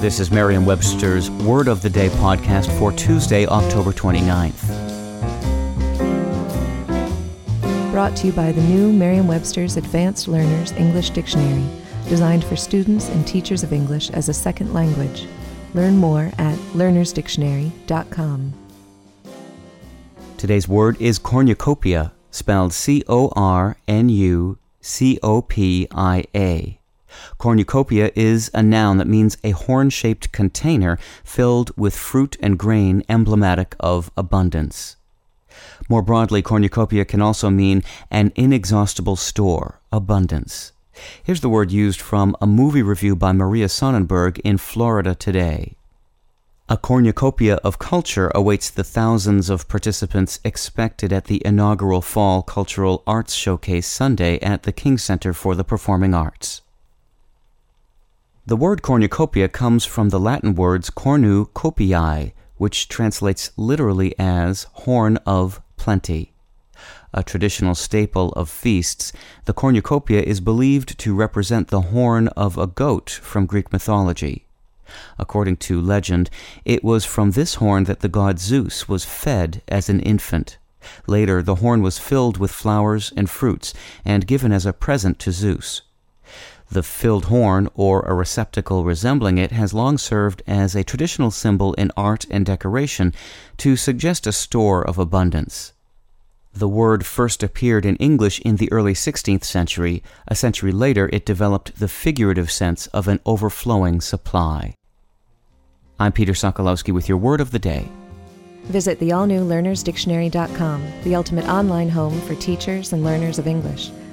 This is Merriam Webster's Word of the Day podcast for Tuesday, October 29th. Brought to you by the new Merriam Webster's Advanced Learners English Dictionary, designed for students and teachers of English as a second language. Learn more at learnersdictionary.com. Today's word is cornucopia, spelled C O R N U C O P I A. Cornucopia is a noun that means a horn shaped container filled with fruit and grain emblematic of abundance. More broadly, cornucopia can also mean an inexhaustible store, abundance. Here's the word used from a movie review by Maria Sonnenberg in Florida Today. A cornucopia of culture awaits the thousands of participants expected at the inaugural Fall Cultural Arts Showcase Sunday at the King Center for the Performing Arts. The word cornucopia comes from the Latin words cornu copiae, which translates literally as horn of plenty. A traditional staple of feasts, the cornucopia is believed to represent the horn of a goat from Greek mythology. According to legend, it was from this horn that the god Zeus was fed as an infant. Later, the horn was filled with flowers and fruits and given as a present to Zeus. The filled horn, or a receptacle resembling it, has long served as a traditional symbol in art and decoration to suggest a store of abundance. The word first appeared in English in the early 16th century. A century later, it developed the figurative sense of an overflowing supply. I'm Peter Sokolowski with your word of the day. Visit the all new learnersdictionary.com, the ultimate online home for teachers and learners of English.